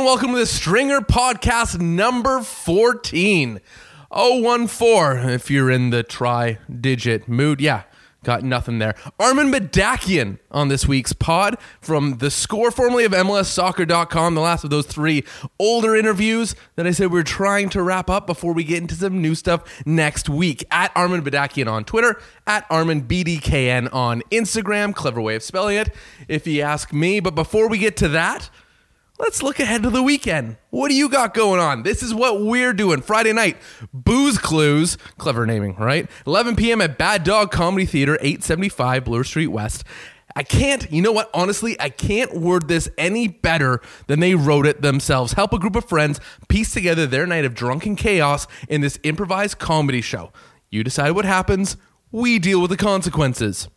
and welcome to the Stringer Podcast number 14. 014, if you're in the tri digit mood. Yeah, got nothing there. Armen Bedakian on this week's pod from the score formerly of MLSsoccer.com, the last of those three older interviews that I said we are trying to wrap up before we get into some new stuff next week. At Armen Bedakian on Twitter, at Armen BDKN on Instagram. Clever way of spelling it, if you ask me. But before we get to that, let's look ahead to the weekend. What do you got going on? This is what we're doing. Friday night, Booze Clues, clever naming, right? 11 p.m. at Bad Dog Comedy Theater, 875 Bloor Street West. I can't, you know what? Honestly, I can't word this any better than they wrote it themselves. Help a group of friends piece together their night of drunken chaos in this improvised comedy show. You decide what happens, we deal with the consequences.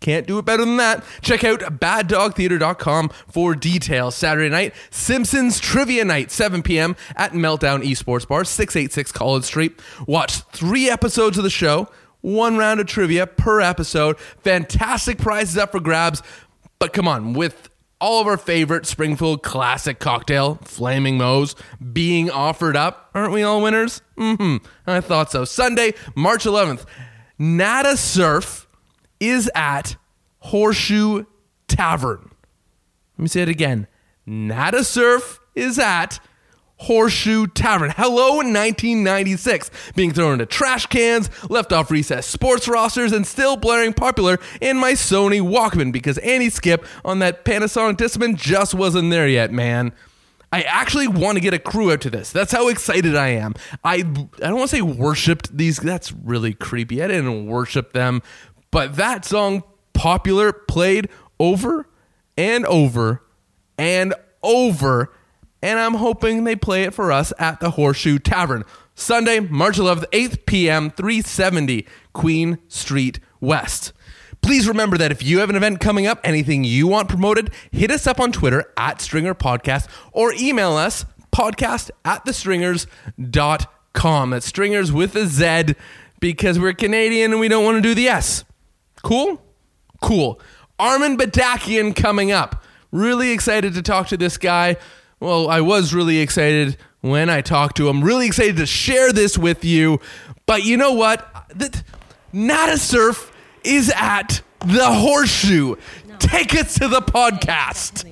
Can't do it better than that. Check out baddogtheater.com for details. Saturday night, Simpsons Trivia Night, 7 p.m. at Meltdown Esports Bar, 686 College Street. Watch three episodes of the show, one round of trivia per episode. Fantastic prizes up for grabs. But come on, with all of our favorite Springfield classic cocktail, Flaming Moe's, being offered up, aren't we all winners? Mm-hmm. I thought so. Sunday, March 11th, Nada Surf is at Horseshoe Tavern. Let me say it again. Nada Surf is at Horseshoe Tavern. Hello in 1996. Being thrown into trash cans, left off recess sports rosters, and still blaring popular in my Sony Walkman because anti-skip on that Panasonic Discman just wasn't there yet, man. I actually want to get a crew out to this. That's how excited I am. I I don't want to say worshipped these. That's really creepy. I didn't worship them, but that song, popular, played over and over and over. And I'm hoping they play it for us at the Horseshoe Tavern. Sunday, March 11th, 8 p.m., 370 Queen Street West. Please remember that if you have an event coming up, anything you want promoted, hit us up on Twitter at Stringer Podcast or email us podcast at thestringers.com. That's stringers with a Z because we're Canadian and we don't want to do the S. Cool? Cool. Armen Bedakian coming up. Really excited to talk to this guy. Well, I was really excited when I talked to him. Really excited to share this with you. But you know what? That Nada Surf is at the Horseshoe. Take us to the podcast.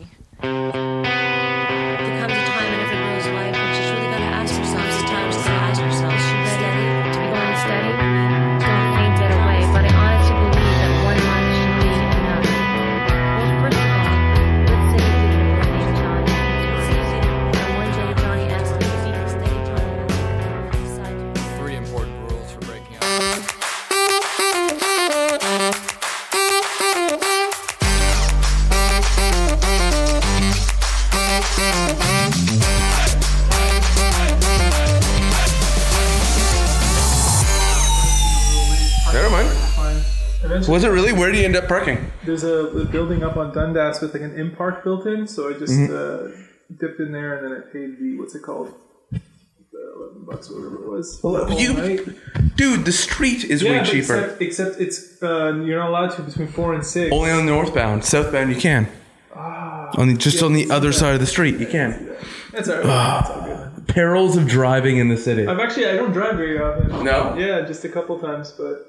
Eventually, Was it really? Where did you end up parking? there's a, a building up on Dundas with like an in park built in, so I just Mm-hmm. uh, dipped in there and then I paid the what's it called, the eleven bucks whatever it was. Well, you- night. Dude, the street is yeah, way cheaper. Except, except it's uh, you're not allowed to between four and six. Only on the northbound. Southbound, you can. on the, just on the other side of the street, you can. That's alright. That's all good. Perils of driving in the city. I've actually I don't drive very often. No? Yeah, just a couple times, but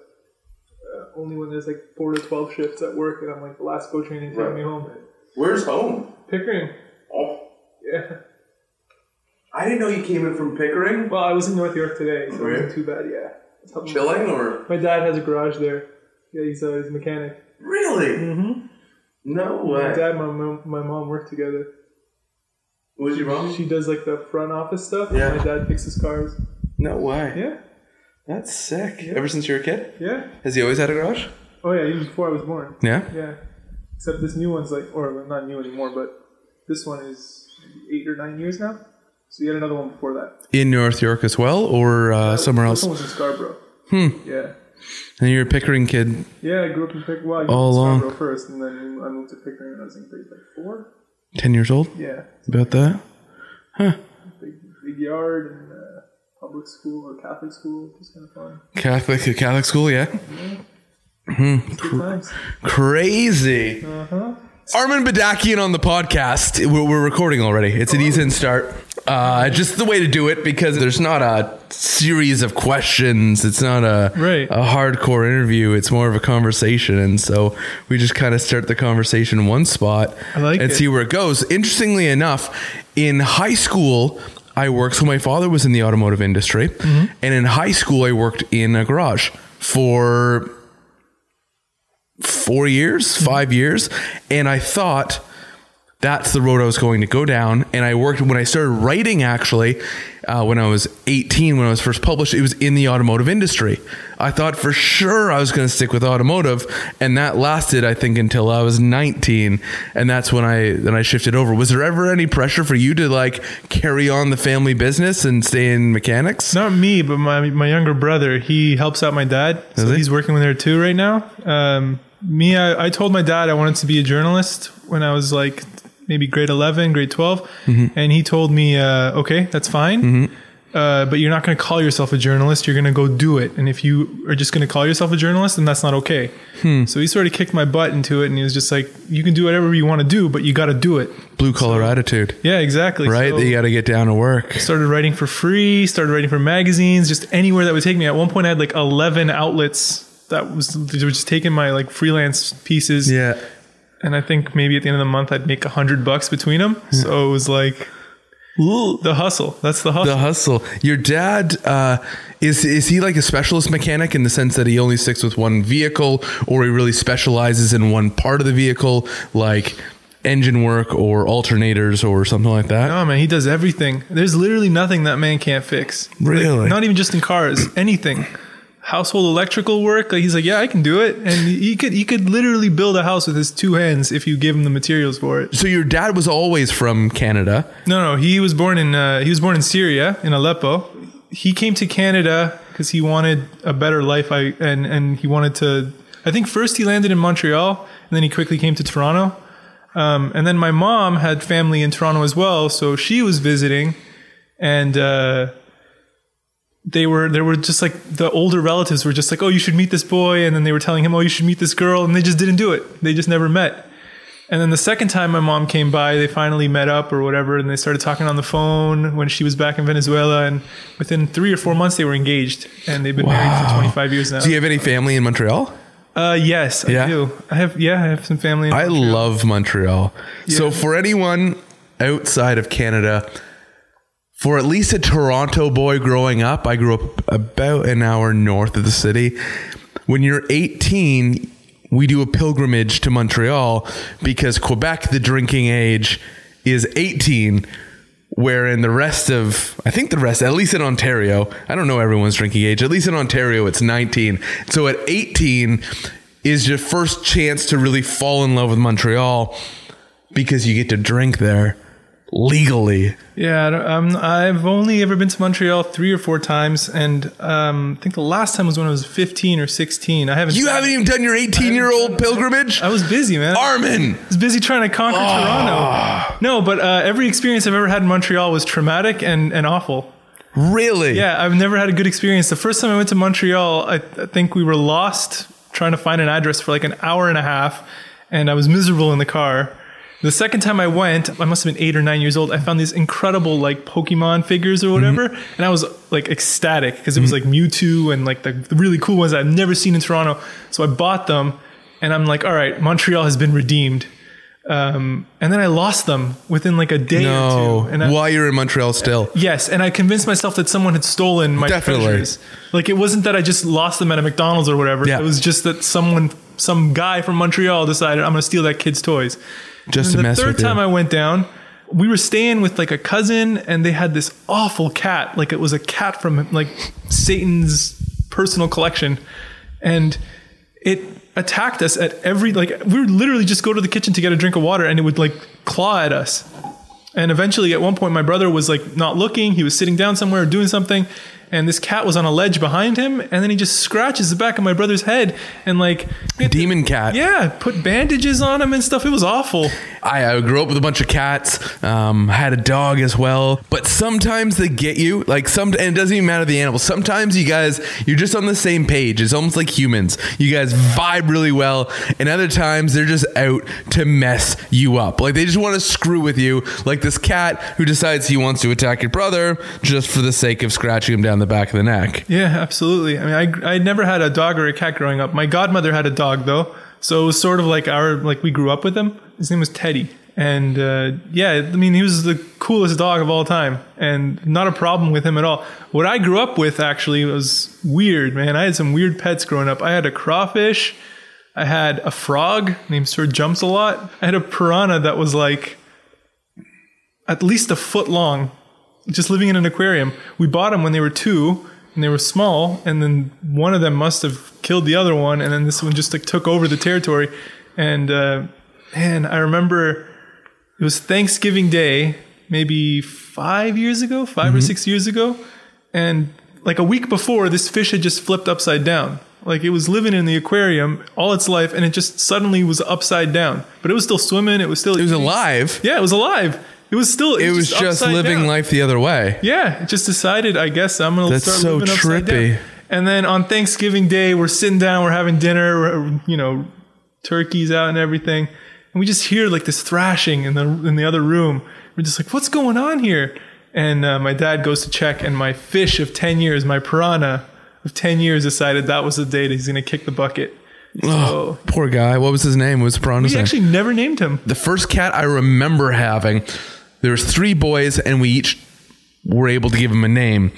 only when there's like four to twelve shifts at work, and I'm like the last go training take me home. Where's home? Pickering. Oh, Yeah. I didn't know you came in from Pickering. Well, I was in North York today, so it wasn't too bad. Yeah. Me. Chilling or My dad has a garage there. Yeah, he's a, he's a mechanic. really? Mm-hmm. No My way. dad, my mom, my mom work together. Was your mom? She does like the front office stuff. Yeah. My dad fixes cars. No way. Yeah, That's sick. Ever since you were a kid? yeah. Has he always had a garage? Oh yeah, even before I was born. Yeah. Yeah. Except this new one's like, or not new anymore, but this one is eight or nine years now. So you had another one before that. In North York as well, or uh, somewhere This else? one was in Scarborough. Hmm. Yeah. And you're a Pickering kid. Yeah, I grew up in Pickering. Well, I grew All up in along. Scarborough first, and then I moved to Pickering when I was in grade like four. Ten years old. Yeah. About that. Big, big yard and uh, public school or Catholic school, just kind of fun. Catholic Catholic school, yeah. Good times. Crazy. Uh huh. Armen Bedakian on the podcast. We're, we're recording already. It's an decent start. Uh, just the way to do it because there's not a series of questions. It's not a Right. a hardcore interview. It's more of a conversation, and so we just kind of start the conversation in one spot I like and it. see where it goes. Interestingly enough, in high school, I worked. So my father was in the automotive industry, Mm-hmm. and in high school, I worked in a garage for four years, five years, and I thought that's the road I was going to go down. And I worked when I started writing. Actually, uh, when I was 18, when I was first published, it was in the automotive industry. I thought for sure I was going to stick with automotive, and that lasted, I think, until I was 19, and that's when I then I shifted over. Was there ever any pressure for you to like carry on the family business and stay in mechanics? Not me, but my my younger brother. He helps out my dad. So he's working with there too right now. Um, me, I, I told my dad I wanted to be a journalist when I was like maybe grade 11, grade 12. Mm-hmm. And he told me, uh, okay, that's fine. Uh, but you're not going to call yourself a journalist. You're going to go do it. And if you are just going to call yourself a journalist, then that's not okay. Hmm. So he sort of kicked my butt into it. And he was just like, you can do whatever you want to do, but you got to do it. Blue collar attitude, Yeah, exactly. right? So- that you got to get down to work. started writing for free started writing for magazines just anywhere that would take me at one point i had like 11 outlets that was were just taking my like freelance pieces Yeah. And i think maybe at the end of the month i'd make a hundred bucks between them so it was like the hustle that's the hustle the hustle. Your dad uh, is is he like a specialist mechanic in the sense that he only sticks with one vehicle, or he really specializes in one part of the vehicle, like engine work or alternators or something like that? Oh man, he does everything. There's literally nothing that man can't fix. Like, Really? not even just in cars, anything. Household electrical work. Like he's like, yeah, I can do it, and he could he could literally build a house with his two hands if you give him the materials for it. So your dad was always from Canada. No, no, he was born in uh, he was born in Syria in Aleppo. He came to Canada because he wanted a better life. I and and he wanted to. I think first he landed in Montreal, and then he quickly came to Toronto. Um, and then my mom had family in Toronto as well, so she was visiting, and uh, they were there were just like the older relatives were just like, oh, you should meet this boy, and then they were telling him, oh, you should meet this girl, and they just didn't do it. They just never met. And then the second time my mom came by, they finally met up or whatever, and they started talking on the phone when she was back in Venezuela. And within three or four months, they were engaged, and they've been married for 25 years now. Do you have any family in Montreal? Uh, yes, Yeah? I do. I have, yeah, I have some family. In I Montreal. love Montreal. So for anyone outside of Canada, for at least a Toronto boy growing up, I grew up about an hour north of the city. When you're 18, we do a pilgrimage to Montreal because Quebec, the drinking age, is 18. Where in the rest of, I think the rest, at least in Ontario, I don't know everyone's drinking age. At least in Ontario, it's 19. So at 18 is your first chance to really fall in love with Montreal because you get to drink there legally. Yeah, um, I've only ever been to Montreal three or four times, and um, I think the last time was when I was 15 or 16. I haven't. You haven't even done your 18 year old pilgrimage? I was busy, man. Armen! I was busy trying to conquer Toronto. No, but uh, every experience I've ever had in Montreal was traumatic and, and awful. Really? Yeah, I've never had a good experience. The first time I went to Montreal, I, I think we were lost trying to find an address for like an hour and a half, and I was miserable in the car. The second time I went, I must have been eight or nine years old. I found these incredible like Pokemon figures or whatever, and I was like ecstatic because it was like Mewtwo and like the, the really cool ones that I've never seen in Toronto. So I bought them, and I'm like, all right, Montreal has been redeemed. Um, and then I lost them within like a day or No. two. And I, While you're in Montreal still. Yes, and I convinced myself that someone had stolen my Definitely. treasures. Like it wasn't that I just lost them at a McDonald's or whatever. Yeah. It was just that someone, some guy from Montreal, decided I'm going to steal that kid's toys. Just And to the mess third with you. time I went down, we were staying with like a cousin, and they had this awful cat. Like it was a cat from like Satan's personal collection, and it attacked us at every like we would literally just go to the kitchen to get a drink of water, and it would like claw at us. And eventually, at one point, my brother was like not looking. He was sitting down somewhere doing something, and this cat was on a ledge behind him. And then he just scratches the back of my brother's head and like, Demon cat. yeah, put bandages on him and stuff. It was awful. I, I grew up with a bunch of cats. Um, had a dog as well. But sometimes they get you. Like some, and it doesn't even matter the animal. Sometimes you guys, you're just on the same page. It's almost like humans. You guys vibe really well. And other times they're just out to mess you up. Like they just want to screw with you. Like this cat who decides he wants to attack your brother just for the sake of scratching him down the back of the neck. Yeah, absolutely. I mean, I I never had a dog or a cat growing up. My godmother had a dog though, so it was sort of like our like we grew up with him. His name was Teddy, and uh, yeah, I mean he was the coolest dog of all time, and not a problem with him at all. What I grew up with actually was weird, man. I had some weird pets growing up. I had a crawfish. I had a frog named Sir Jumps a lot. I had a piranha that was like at least a foot long, just living in an aquarium. We bought him when they were two, and they were small. And then one of them must have killed the other one, and then this one just like took over the territory. And uh, man, I remember it was Thanksgiving Day, maybe five years ago, 5 or six years ago, and like a week before, this fish had just flipped upside down. Like it was living in the aquarium all its life, and it just suddenly was upside down. But it was still swimming. It was still. It was alive. Yeah, it was alive. It was still. It was just upside living down. life the other way. Yeah, it just decided. I guess I'm gonna That's start so living upside trippy. down. And then on Thanksgiving Day, we're sitting down, we're having dinner, we're, you know, turkeys out and everything, and we just hear like this thrashing in the in the other room. We're just like, "What's going on here?" And uh, my dad goes to check, and my fish of ten years, my piranha of ten years, decided that was the day that he's gonna kick the bucket. So Poor guy. What was his name? What was Piranha's we name? actually never named him. the first cat I remember having, there was three boys, and we each were able to give him a name.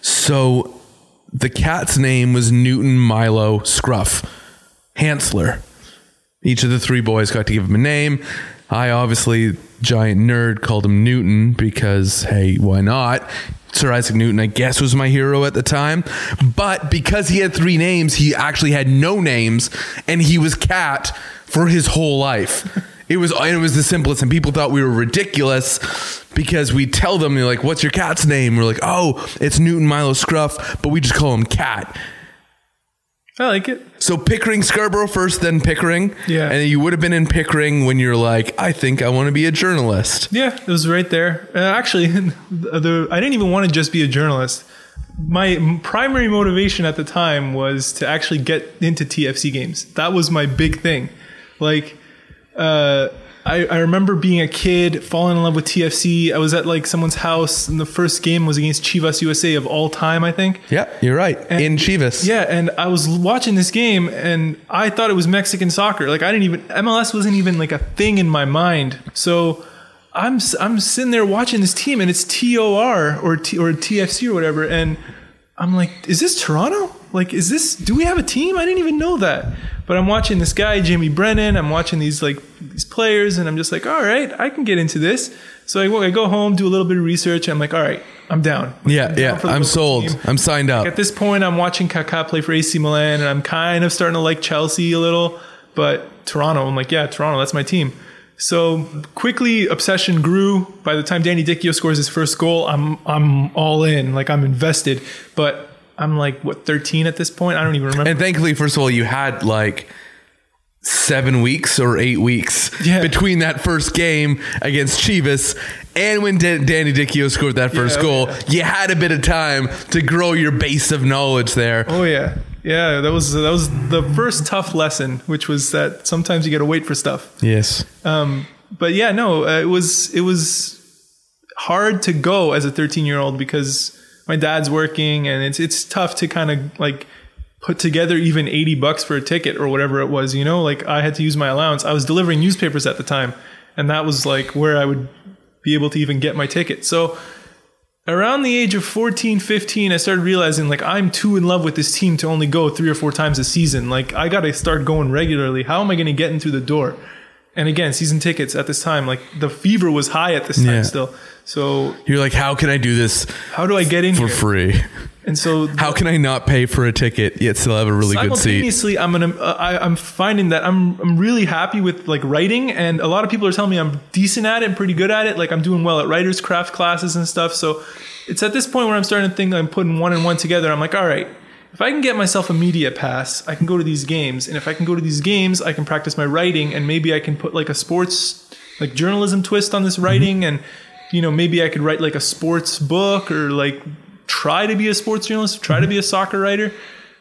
So the cat's name was Newton Milo Scruff Hansler. Each of the three boys got to give him a name. I obviously, giant nerd, called him Newton because, hey, why not? Sir Isaac Newton, I guess, was my hero at the time. But because he had three names, he actually had no names, and he was cat for his whole life. It was and it was the simplest, and people thought we were ridiculous because we tell them they're like, "What's your cat's name?" We're like, "Oh, it's Newton Milo Scruff," but we just call him Cat. I like it. So Pickering, Scarborough first, then Pickering. Yeah. And you would have been in Pickering when you're like, I think I want to be a journalist. Yeah, it was right there. Uh, actually, the, I didn't even want to just be a journalist. My primary motivation at the time was to actually get into TFC games. That was my big thing. Like, uh, I, I remember being a kid, falling in love with TFC. I was at like someone's house, and the first game was against Chivas USA of all time, I think. Yeah, you're right. in Chivas. Yeah, and I was watching this game and I thought it was Mexican soccer. Like I didn't even MLS wasn't even like a thing in my mind. So I'm I'm sitting there watching this team and it's TOR or T, or TFC or whatever and I'm like, is this Toronto? Like, is this? Do we have a team? I didn't even know that. But I'm watching this guy, Jimmy Brennan. I'm watching these like these players, and I'm just like, all right, I can get into this. So I, go- I go home, do a little bit of research. And I'm like, all right, I'm down. Yeah, I'm yeah. I'm sold. team. I'm signed up. At this point, I'm watching Kaká play for AC Milan, and I'm kind of starting to like Chelsea a little. But Toronto, I'm like, yeah, Toronto, that's my team. So quickly, obsession grew. By the time Danny Dichio scores his first goal, I'm I'm all in, like I'm invested. But I'm like what 13 at this point. I don't even remember. And thankfully, first of all, you had like seven weeks or eight weeks Yeah. between that first game against Chivas and when Dan- Danny Dichio scored that first Yeah, goal. yeah. You had a bit of time to grow your base of knowledge there. oh yeah, yeah. That was that was the first tough lesson, which was that sometimes you got to wait for stuff. Yes. Um, but yeah, no, uh, it was it was hard to go as a 13 year old because my dad's working and it's it's tough to kind of like put together even 80 bucks for a ticket or whatever it was. You know, like I had to use my allowance. I was delivering newspapers at the time, and that was like where I would be able to even get my ticket. So around the age of 14 15 i started realizing like i'm too in love with this team to only go three or four times a season like i gotta start going regularly how am i gonna get in through the door and again season tickets at this time like the fever was high at this time Yeah. still so You're like, how can I do this how do i get in for here free? and so How can I not pay for a ticket yet still have a really good seat? simultaneously i'm gonna uh, I, i'm finding that i'm i'm really happy with like writing and a lot of people are telling me i'm decent at it and pretty good at it like i'm doing well at writers craft classes and stuff so it's at this point where i'm starting to think i'm putting one and one together i'm like all right if I can get myself a media pass, I can go to these games. And if I can go to these games, I can practice my writing and maybe I can put like a sports, like journalism twist on this writing. And, you know, maybe I could write like a sports book or like try to be a sports journalist, try to be a soccer writer.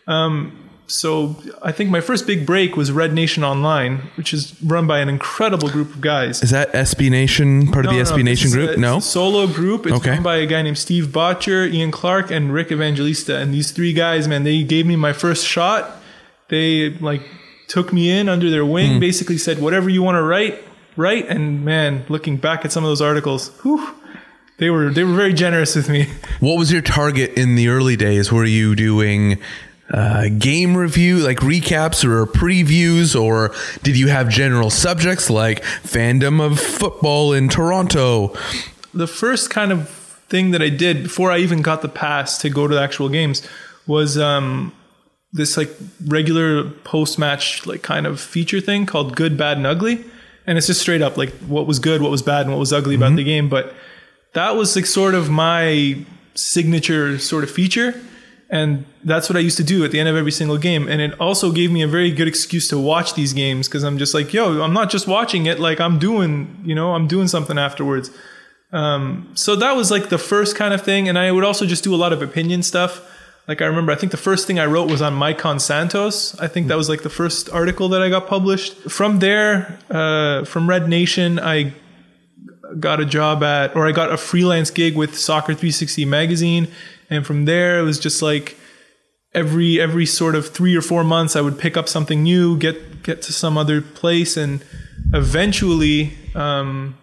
Um, so I think my first big break was Red Nation Online, which is run by an incredible group of guys. Is that SB Nation part of the No, no, SB no, Nation group? a- it's no. a solo group. It's Okay. run by a guy named Steve Botcher, Ian Clark, and Rick Evangelista. And these three guys, man, they gave me my first shot. They like took me in under their wing. Hmm. Basically said, whatever you want to write, write. And man, looking back at some of those articles, whew, they were they were very generous with me. What was your target in the early days? Were you doing uh, game review, like recaps or previews, or did you have general subjects like fandom of football in Toronto? the first kind of thing that I did before I even got the pass to go to the actual games was um, this like regular post match like kind of feature thing called Good, Bad, and Ugly, and it's just straight up like what was good, what was bad, and what was ugly about the game. But that was like sort of my signature sort of feature. And that's what I used to do at the end of every single game. And it also gave me a very good excuse to watch these games because I'm just like, yo, I'm not just watching it. Like I'm doing, you know, I'm doing something afterwards. Um, so that was like the first kind of thing. And I would also just do a lot of opinion stuff. Like I remember, I think the first thing I wrote was on Maicon Santos. I think that was like the first article that I got published. From there, uh, from Red Nation, I got a job at, or I got a freelance gig with Soccer 360 magazine. And from there, it was just like every every sort of three or four months, I would pick up something new, get get to some other place, and eventually um,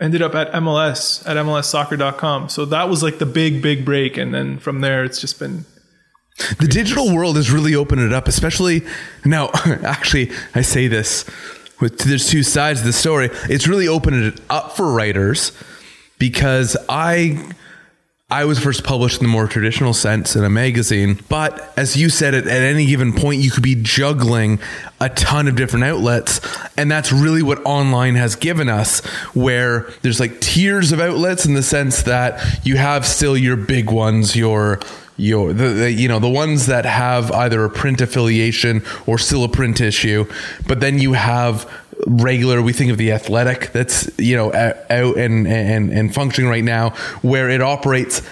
ended up at MLS at MLSsoccer.com. So that was like the big big break, and then from there, it's just been The digital world has really opened it up, especially now. Actually, I say this with there's two sides of the story. It's really opened it up for writers because I I was first published in the more traditional sense in a magazine, but as you said, at, at any given point, you could be juggling a ton of different outlets, and that's really what online has given us. Where there's like tiers of outlets in the sense that you have still your big ones, your your the, the you know the ones that have either a print affiliation or still a print issue, but then you have regular we think of the athletic that's you know out and and and functioning right now where it operates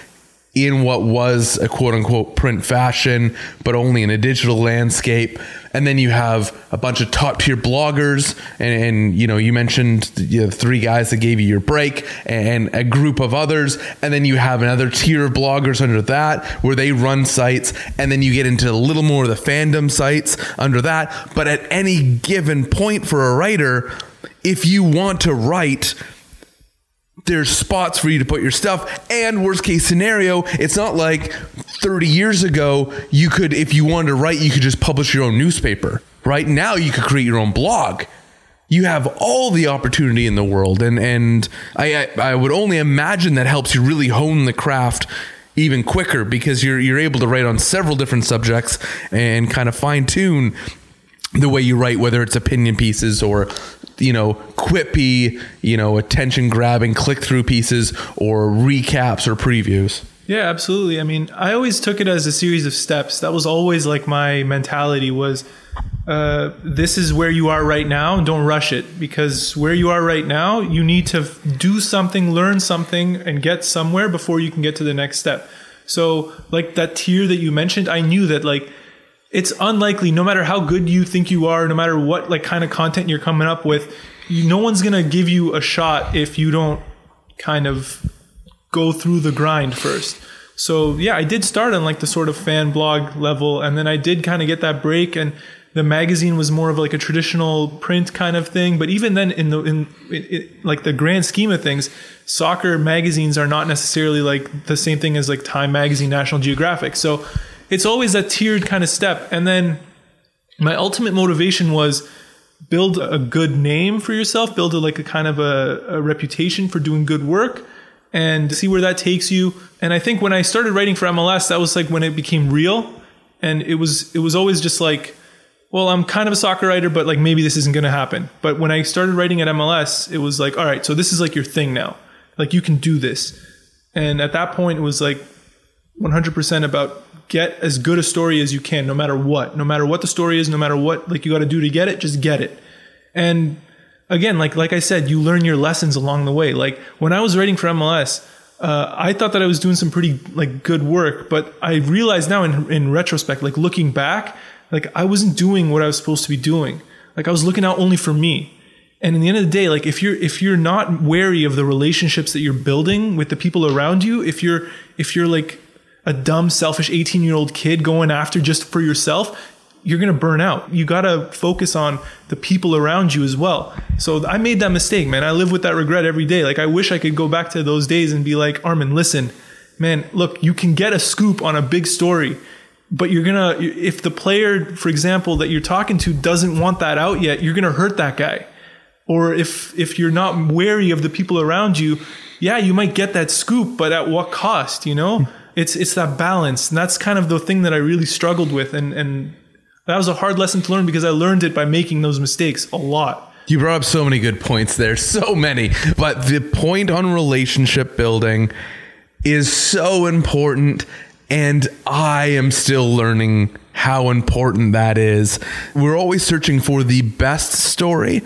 in what was a quote unquote print fashion, but only in a digital landscape. And then you have a bunch of top tier bloggers, and, and you know you mentioned you three guys that gave you your break, and a group of others, and then you have another tier of bloggers under that where they run sites, and then you get into a little more of the fandom sites under that. But at any given point for a writer, if you want to write there's spots for you to put your stuff. And worst case scenario it's not like 30 years ago you could if you wanted to write you could just publish your own newspaper right? Now you could create your own blog. You have all the opportunity in the world. And and I, I would only imagine that helps you really hone the craft even quicker because you're you're able to write on several different subjects and kind of fine tune the way you write, whether it's opinion pieces or you know quippy, you know attention grabbing click through pieces or recaps or previews. Yeah, absolutely. I mean, I always took it as a series of steps. That was always like my mentality was uh, this is where you are right now. Don't rush it because where you are right now, you need to do something, learn something, and get somewhere before you can get to the next step. So, like that tier that you mentioned, I knew that like it's unlikely, no matter how good you think you are, no matter what like kind of content you're coming up with, you, no one's gonna give you a shot if you don't kind of go through the grind first. So yeah, I did start on like the sort of fan blog level, and then I did kind of get that break, and the magazine was more of like a traditional print kind of thing. But even then, in the in it, it, like the grand scheme of things, soccer magazines are not necessarily like the same thing as like Time Magazine, National Geographic. So it's always that tiered kind of step, and then my ultimate motivation was build a good name for yourself, build a, like a kind of a, a reputation for doing good work and see where that takes you. And I think when I started writing for MLS, that was like when it became real. And it was it was always just like, well, I'm kind of a soccer writer, but like maybe this isn't gonna happen. But when I started writing at MLS, it was like, all right, so this is like your thing now. Like you can do this. And at that point it was like 100% about get as good a story as you can no matter what. No matter what the story is no matter what like you got to do to get it just get it. And again like like i said you learn your lessons along the way. Like when i was writing for mls uh, i thought that i was doing some pretty like good work but i realized now in, in retrospect like looking back like i wasn't doing what i was supposed to be doing. Like i was looking out only for me. And in the end of the day like if you're if you're not wary of the relationships that you're building with the people around you if you're if you're like a dumb selfish 18 year old kid going after just for yourself you're going to burn out. You got to focus on the people around you as well. So i made that mistake man. I live with that regret every day. Like i wish i could go back to those days and be like armen listen man look you can get a scoop on a big story but you're gonna if the player for example that you're talking to doesn't want that out yet you're gonna hurt that guy. Or if if you're not wary of the people around you yeah you might get that scoop but at what cost you know it's it's that balance and that's kind of the thing that i really struggled with and and that was a hard lesson to learn because i learned it by making those mistakes a lot You brought up so many good points there, so many. But the point on relationship building is so important. And I am still learning how important that is. We're always searching for the best story,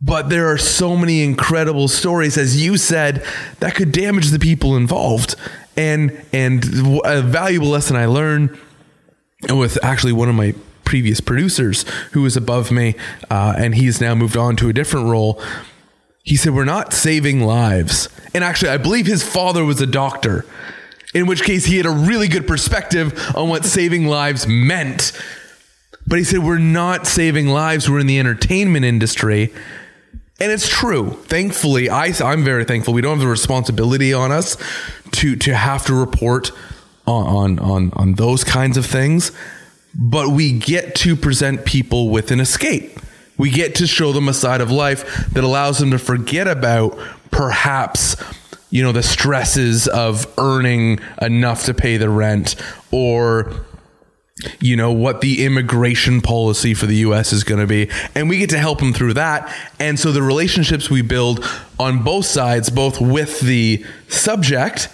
but there are so many incredible stories, as you said, that could damage the people involved. And and a valuable lesson I learned with actually one of my previous producers who was above me, uh, and he's now moved on to a different role. He said, We're not saving lives. And actually, I believe his father was a doctor, in which case he had a really good perspective on what saving lives meant. But he said, We're not saving lives, we're in the entertainment industry. And it's true. Thankfully, I, I'm very thankful. We don't have the responsibility on us to to have to report on on on, those kinds of things, but we get to present people with an escape. We get to show them a side of life that allows them to forget about perhaps you know the stresses of earning enough to pay the rent or you know what the immigration policy for the US is going to be. And we get to help them through that. And so the relationships we build on both sides both with the subject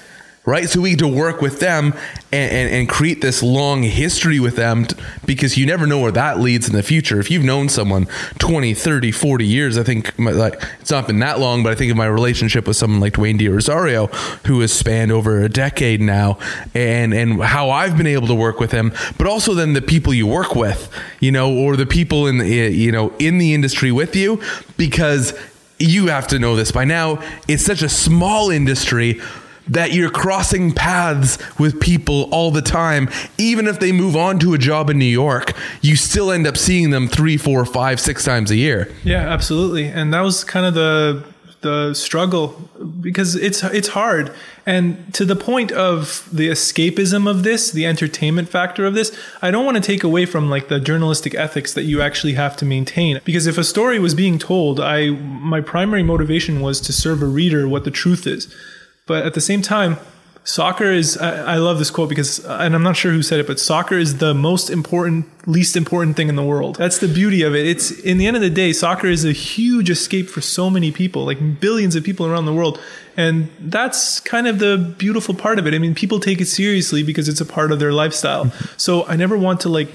right so we get to work with them and, and, and create this long history with them t- because you never know where that leads in the future if you've known someone 20 30 40 years i think my, like it's not been that long but i think of my relationship with someone like dwayne De Rosario who has spanned over a decade now and and how i've been able to work with him but also then the people you work with you know or the people in the eh, you know in the industry with you because you have to know this by now it's such a small industry that you're crossing paths with people all the time. Even if they move on to a job in New York, you still end up seeing them three, four, five, six times a year. Yeah, absolutely. And that was kind of the the struggle because it's it's hard and to the point of the escapism of this the entertainment factor of this i don't want to take away from like the journalistic ethics that you actually have to maintain because if a story was being told i my primary motivation was to serve a reader what the truth is but at the same time, soccer is, I, I, love this quote because, and I'm not sure who said it, but soccer is the most important, least important thing in the world. That's the beauty of it. It's, in the end of the day, soccer is a huge escape for so many people, like billions of people around the world. And that's kind of the beautiful part of it. I mean, people take it seriously because it's a part of their lifestyle. So I never want to like,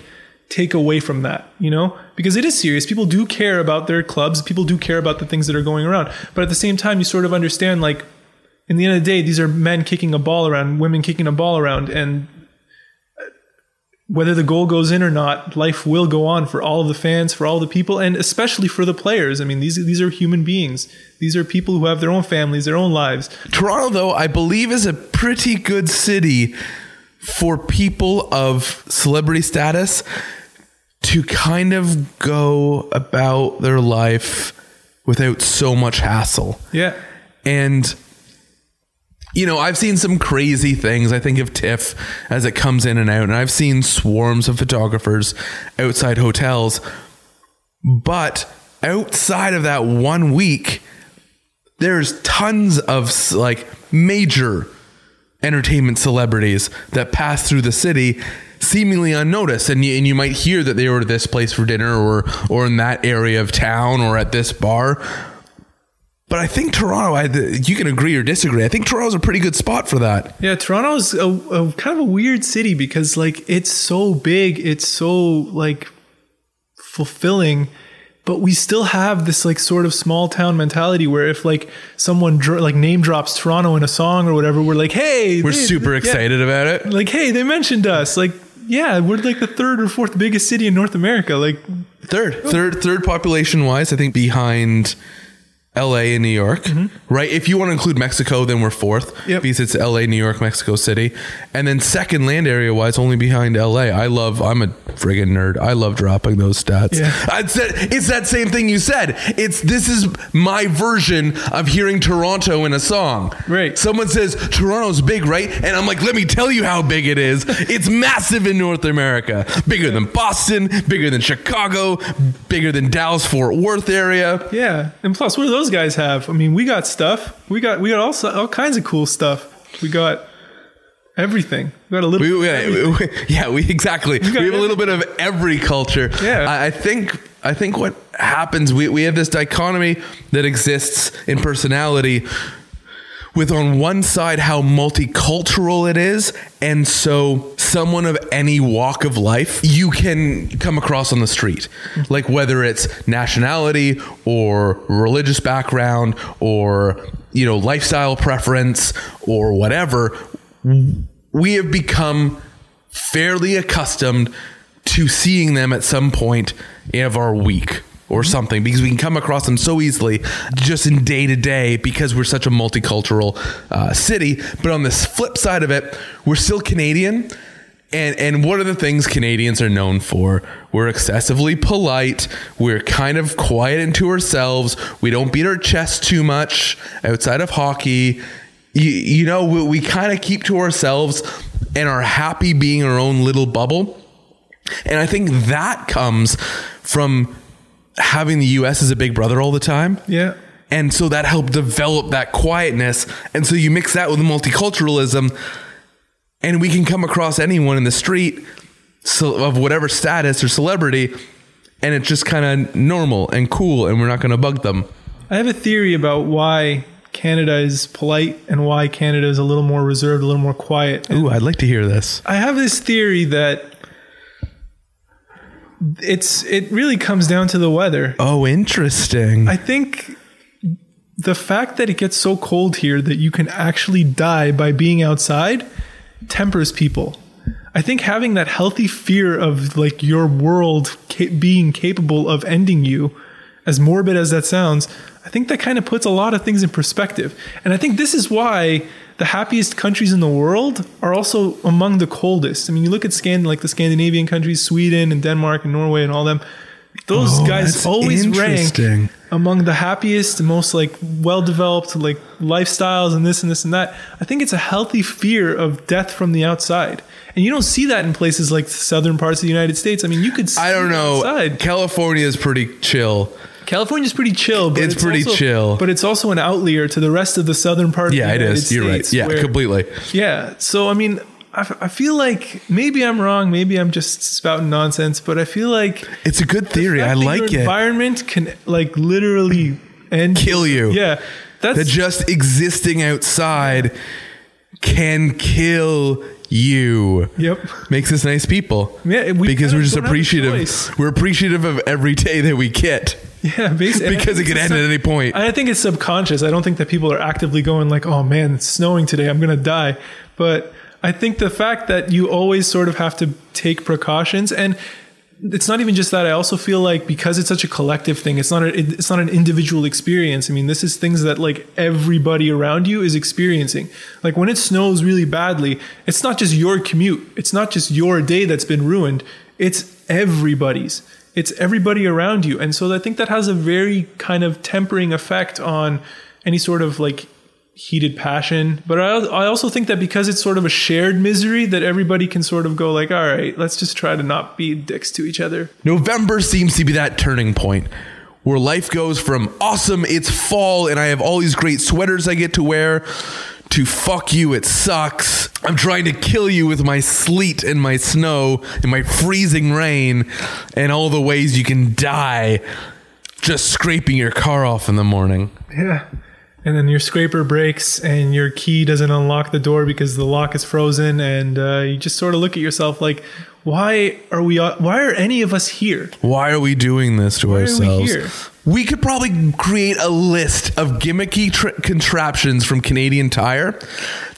take away from that, you know, because it is serious. People do care about their clubs. People do care about the things that are going around. But at the same time, you sort of understand like in the end of the day, these are men kicking a ball around, women kicking a ball around, and whether the goal goes in or not, life will go on for all of the fans, for all the people, and especially for the players. I mean, these these are human beings. These are people who have their own families, their own lives. Toronto, though, I believe, is a pretty good city for people of celebrity status to kind of go about their life without so much hassle. Yeah. And you know, I've seen some crazy things. I think of TIFF as it comes in and out, and I've seen swarms of photographers outside hotels. But outside of that one week, there's tons of like major entertainment celebrities that pass through the city seemingly unnoticed and you, and you might hear that they were at this place for dinner or or in that area of town or at this bar But I think Toronto, I, you can agree or disagree. I think Toronto's a pretty good spot for that. Yeah, Toronto's a, a kind of a weird city because like it's so big, it's so like fulfilling, but we still have this like sort of small town mentality where if like someone dr- like name drops Toronto in a song or whatever, we're like, hey, We're they- super yeah. excited about it. Like, hey, they mentioned us. Like, yeah, we're like the third or fourth biggest city in North America. Like, Third, oh. third, third population wise, I think behind L.A. and New York. Right? If you want to include Mexico, then we're fourth Mm-hmm. Yep. because it's L.A., New York, Mexico City, and then second land area wise, only behind L.A. I love. I'm a friggin' nerd. I love dropping those stats. Yeah. It's that, it's that same thing you said. It's this is my version of hearing Toronto in a song. Right. Someone says Toronto's big, right? And I'm like, let me tell you how big it is. It's massive in North America. Bigger than Boston, bigger than Chicago, bigger than Dallas Fort Worth area. yeah, and plus, what are those guys have? I mean, we got stuff. We got we got all all kinds of cool stuff. We got everything. We got a little. We, we- we- yeah, we exactly. We, got have a little bit of every culture. Yeah. I, I think. I think what happens, we, we have this dichotomy that exists in personality with on one side how multicultural it is and so someone of any walk of life you can come across on the street. Like whether it's nationality or religious background or you know lifestyle preference or whatever we have become fairly accustomed to seeing them at some point of our week or something because we can come across them so easily just in day to day because we're such a multicultural uh, city. But on this flip side of it, we're still Canadian. And, and what are the things Canadians are known for? We're excessively polite. We're kind of quiet into ourselves. We don't beat our chest too much outside of hockey. You, you know, we, we kind of keep to ourselves and are happy being our own little bubble. And I think that comes from having the US as a big brother all the time. yeah. And so that helped develop that quietness. And so you mix that with multiculturalism, and we can come across anyone in the street so, of whatever status or celebrity, and it's just kind of normal and cool, and we're not going to bug them. I have a theory about why Canada is polite and why Canada is a little more reserved, a little more quiet. Ooh, I'd like to hear this. I have this theory that it's it really comes down to the weather. Oh, interesting. I think the fact that it gets so cold here that you can actually die by being outside tempers people. I think having that healthy fear of like your world ca- being capable of ending you, as morbid as that sounds, I think that kind of puts a lot of things in perspective. And I think this is why the happiest countries in the world are also among the coldest. I mean, you look at Scan like the Scandinavian countries, Sweden and Denmark and Norway and all them. Those Oh, guys always rank among the happiest, most like well developed like lifestyles and this and this and that. I think it's a healthy fear of death from the outside. And you don't see that in places like southern parts of the United States. I mean, you could see I don't know. California is pretty chill. California's pretty chill, but It's pretty also- chill. But it's also an outlier to the rest of the southern part Yeah, of it is. You're right. Yeah, where- completely. Yeah. So, I mean, I, f- I feel like maybe I'm wrong. Maybe I'm just spouting nonsense, but I feel like It's a good theory. I like it. Environment can like literally end Kill you. Yeah. That's that just existing outside can kill you. Yep. Makes us nice people. Yeah, we because we're just don't have a appreciative. We're appreciative of every day that we get Yeah, basically. because it could end at any point. I think it's subconscious. I don't think that people are actively going like, "Oh man, it's snowing today. I'm going to die." But I think the fact that you always sort of have to take precautions and it's not even just that. I also feel like because it's such a collective thing, it's not a, it- it's not an individual experience. I mean, this is things that like everybody around you is experiencing. Like when it snows really badly, it's not just your commute. It's not just your day that's been ruined. It's everybody's. It's everybody around you. And so I think that has a very kind of tempering effect on any sort of like heated passion. But I, I also think that because it's sort of a shared misery that everybody can sort of go like, all right, let's just try to not be dicks to each other. November seems to be that turning point where life goes from awesome, it's fall, and I have all these great sweaters I get to wear, to fuck you, it sucks. I'm trying to kill you with my sleet and my snow and my freezing rain and all the ways you can die. just scraping your car off in the morning. Yeah. And then your scraper breaks and your key doesn't unlock the door because the lock is frozen. And uh, you just sort of look at yourself like, why are we, why are any of us here? Why are we doing this to we ourselves? here? We could probably create a list of gimmicky tr- contraptions from Canadian Tire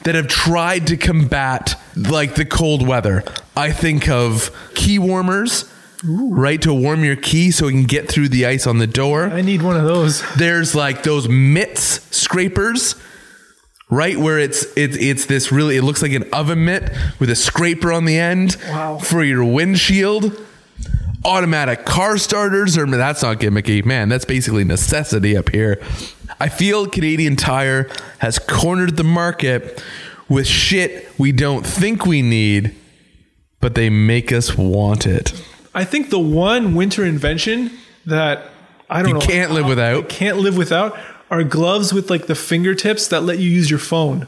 that have tried to combat like the cold weather. I think of key warmers, right, to warm your key so it can get through the ice on the door. I need one of those. There's like those mitts scrapers, right, where it's it's it's this really it looks like an oven mitt with a scraper on the end Wow. for your windshield. Automatic car starters, or that's not gimmicky, man. That's basically necessity up here. I feel Canadian Tire has cornered the market with shit we don't think we need, but they make us want it. I think the one winter invention that I don't You know can't live without. Can't live without are gloves with like the fingertips that let you use your phone.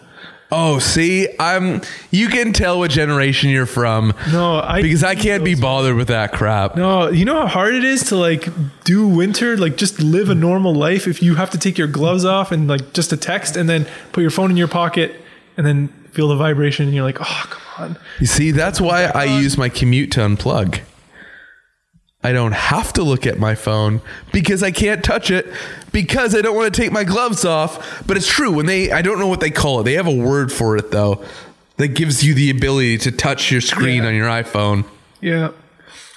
Oh, see, I'm. You can tell what generation you're from. No, I because I can't be bothered with that crap. No, you know how hard it is to like do winter, like just live a normal life if you have to take your gloves off and like just a text and then put your phone in your pocket and then feel the vibration and you're like, oh come on. You see, that's why I use my commute to unplug. I don't have to look at my phone because I can't touch it because I don't want to take my gloves off. But it's true when they I don't know what they call it. They have a word for it though that gives you the ability to touch your screen Yeah. on your iPhone Yeah.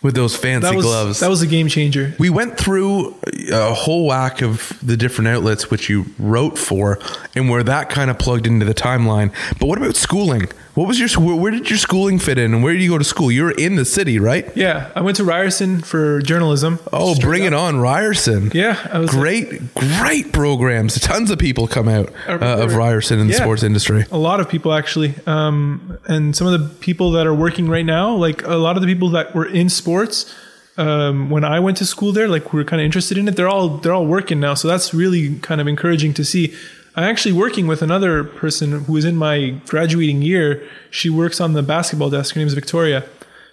with those fancy That was gloves. that was a game changer. we went through a whole whack of the different outlets which you wrote for and where that kind of plugged into the timeline. But what about schooling? What was your where where did your schooling fit in and where did you go to school? You were in the city, right? Yeah, I went to Ryerson for journalism. Oh, bring it on, Ryerson. Yeah, I was Great, great programs. Tons of people come out uh, remember- of Ryerson in the sports industry. a lot of people actually um, and some of the people that are working right now like a lot of the people that were in sports um, when i went to school there like we were kind of interested in it they're all they're all working now so that's really kind of encouraging to see i'm actually working with another person who is in my graduating year she works on the basketball desk her name is victoria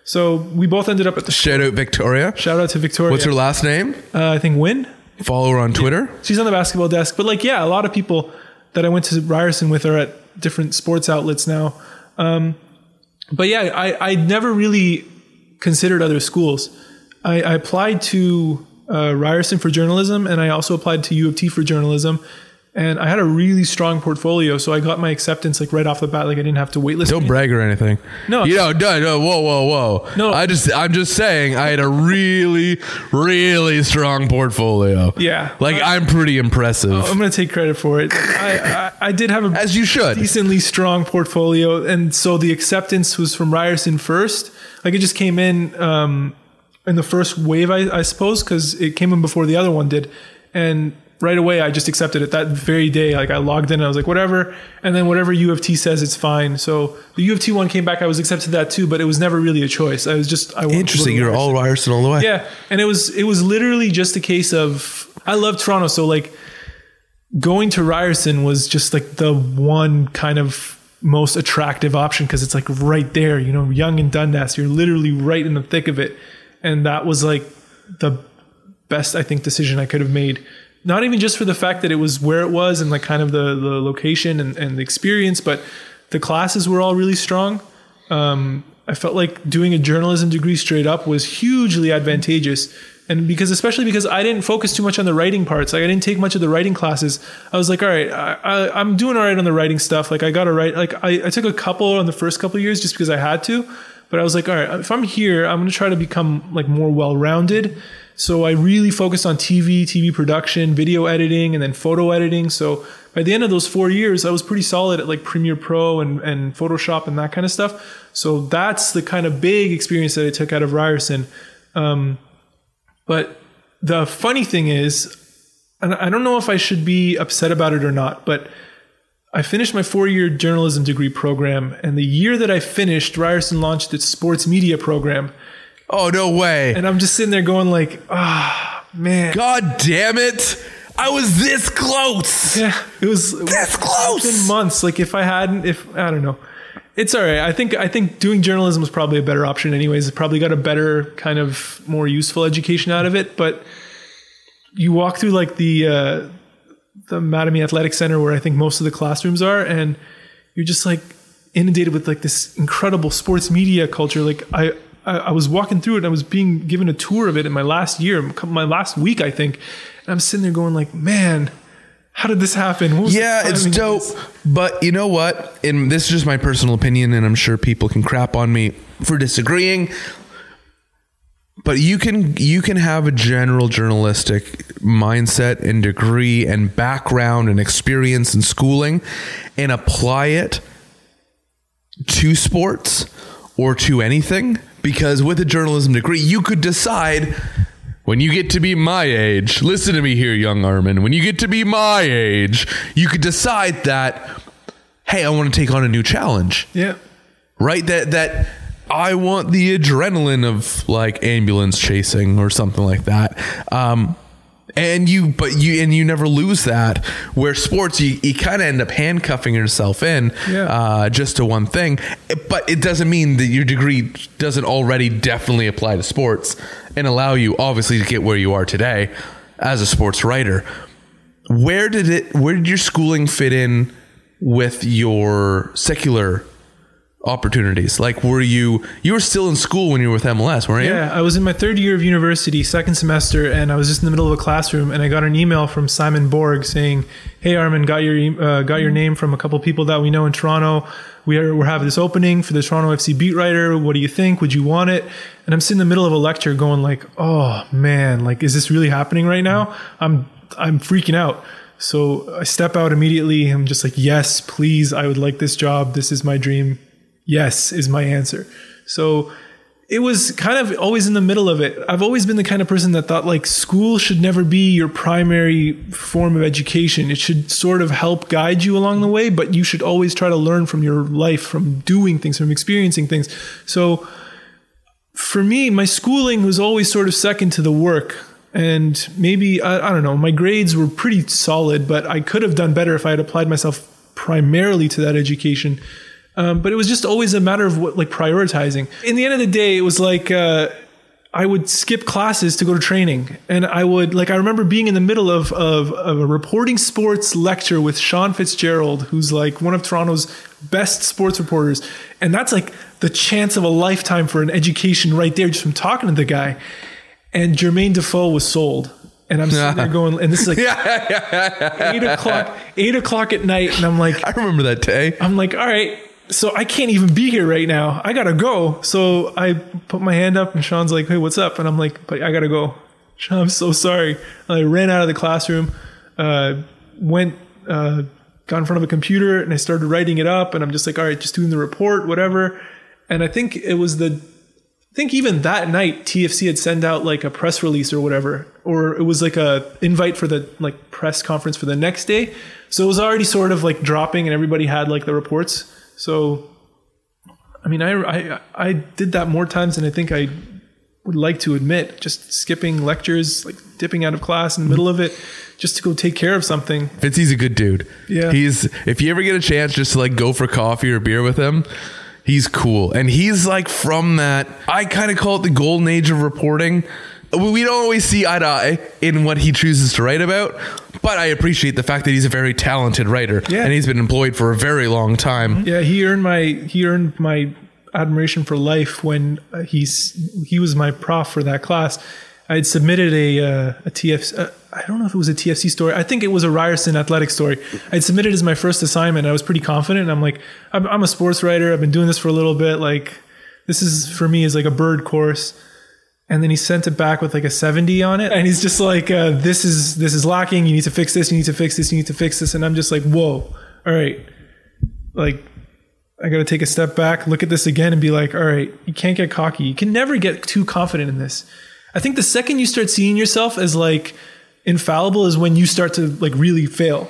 so we both ended up at the Shout out Victoria. shout out to victoria What's her last name? uh, i think win Follow her on Twitter. she's on the basketball desk. But like, yeah, a lot of people that I went to Ryerson with are at different sports outlets now. Um, but yeah, I, I never really considered other schools. I, I applied to uh, Ryerson for journalism, and I also applied to U of T for journalism. And I had a really strong portfolio, so I got my acceptance like right off the bat. Like I didn't have to waitlist. Don't brag or anything. No. you know, no, no, whoa, whoa, whoa. No. I just, I'm just saying, I had a really, really strong portfolio. Yeah. like I'm pretty impressive, I'm gonna take credit for it. I, I, I did have a as you should. decently strong portfolio, and so the acceptance was from Ryerson first. Like it just came in um, in the first wave, I, I suppose, because it came in before the other one did, and right away I just accepted it that very day. Like I logged in, and I was like, whatever, and then whatever U of T says, it's fine. So the U of T one came back, I was accepted that too, but it was never really a choice. I was just I wanted to Interesting. You're Ryerson. all Ryerson all the way. Yeah, and it was it was literally just a case of I love Toronto, so like going to Ryerson was just like the one kind of most attractive option because it's like right there, you know, Yonge and Dundas, you're literally right in the thick of it, and that was like the best I think decision I could have made. Not even just for the fact that it was where it was and like kind of the the location and, and the experience, but the classes were all really strong. Um, I felt like doing a journalism degree straight up was hugely advantageous. And because, especially because I didn't focus too much on the writing parts, like I didn't take much of the writing classes. I was like, all right, I, I'm doing all right on the writing stuff. Like I got to write, like I, I took a couple on the first couple years just because I had to. But I was like, all right, if I'm here, I'm going to try to become like more well-rounded. So I really focused on TV, TV production, video editing, and then photo editing. So by the end of those four years, I was pretty solid at like Premiere Pro and, and Photoshop and that kind of stuff. So that's the kind of big experience that I took out of Ryerson. Um, but the funny thing is, and I don't know if I should be upset about it or not, but I finished my four year journalism degree program. And the year that I finished, Ryerson launched its sports media program. Oh no way! And I'm just sitting there going like, ah, man. God damn it! I was this close. Yeah, it was This close. It's been months. Like if I hadn't, if I don't know, it's all right. I think I think doing journalism was probably a better option. Anyways, it probably got a better kind of more useful education out of it. But you walk through like the uh, the Mattamy Athletic Center where I think most of the classrooms are, and you're just like inundated with like this incredible sports media culture. Like I, I, I was walking through it, and I was being given a tour of it in my last year, my last week, I think, and I'm sitting there going like, man. How did this happen? What was Yeah, it's dope. But you know what? And this is just my personal opinion, and I'm sure people can crap on me for disagreeing. But you can you can have a general journalistic mindset and degree and background and experience and schooling and apply it to sports or to anything because with a journalism degree you could decide when you get to be my age listen to me here young armen when you get to be my age you could decide that hey i want to take on a new challenge. Yeah. right? That that i want the adrenaline of like ambulance chasing or something like that. Um and you but you and you never lose that. Where sports you, you kind of end up handcuffing yourself in Yeah. uh, just to one thing. But it doesn't mean that your degree doesn't already definitely apply to sports and allow you obviously to get where you are today as a sports writer. Where did it where did your schooling fit in with your secular opportunities like were you you were still in school when you were with mls weren't you Yeah, I was in my third year of university, second semester, and I was just in the middle of a classroom, and I got an email from Simon Borg saying, "Hey, Armen, got your uh, got your name from a couple people that we know in Toronto. We are we're having this opening for the Toronto FC beat writer. What do you think? Would you want it?" And I'm sitting in the middle of a lecture, going like, "Oh man, like, is this really happening right now? I'm I'm freaking out." So I step out immediately. I'm just like, "Yes, please. I would like this job. This is my dream." Yes, is my answer. So it was kind of always in the middle of it. I've always been the kind of person that thought like school should never be your primary form of education. It should sort of help guide you along the way, but you should always try to learn from your life, from doing things, from experiencing things. So for me, my schooling was always sort of second to the work. And maybe, I, I don't know, my grades were pretty solid, but I could have done better if I had applied myself primarily to that education. Um, but it was just always a matter of what, like prioritizing. In the end of the day, it was like uh, I would skip classes to go to training, and I would like I remember being in the middle of, of of a reporting sports lecture with Sean FitzGerald, who's like one of Toronto's best sports reporters, and that's like the chance of a lifetime for an education right there just from talking to the guy. And Jermain Defoe was sold. And I'm sitting there going, and this is like eight o'clock, eight o'clock at night, and I'm like, i remember that day I'm like, all right, so I can't even be here right now. I gotta go. So I put my hand up, and Sean's like, hey, what's up? And I'm like, but I gotta go. Sean, I'm so sorry. And I ran out of the classroom, uh, went, uh, got in front of a computer, and I started writing it up. And I'm just like, all right, just doing the report, whatever. And I think it was the I think even that night TFC had sent out like a press release or whatever, or it was like a invite for the like press conference for the next day. So it was already sort of like dropping, and everybody had like the reports. So, I mean, I I I did that more times than I think I would like to admit. Just skipping lectures, like dipping out of class in the middle of it, just to go take care of something. Fitzy's a good dude. Yeah. He's if you ever get a chance just to like go for coffee or beer with him, he's cool. And he's like from that I kind of call it the golden age of reporting. We don't always see eye to eye in what he chooses to write about, but I appreciate the fact that he's a very talented writer Yeah. and he's been employed for a very long time. Yeah, he earned my he earned my admiration for life when uh, he's he was my prof for that class. I had submitted a uh, a TFC. Uh, I don't know if it was a TFC story. I think it was a Ryerson athletic story. I had submitted as my first assignment. I was pretty confident. I'm like, I'm, I'm a sports writer. I've been doing this for a little bit. Like, this is for me is like a bird course. And then he sent it back with like a 70 on it. And he's just like, uh, this is this is lacking. You need to fix this. You need to fix this. You need to fix this. And I'm just like, whoa, all right. Like, I got to take a step back, look at this again, and be like, all right, you can't get cocky. You can never get too confident in this. I think the second you start seeing yourself as like infallible is when you start to like really fail.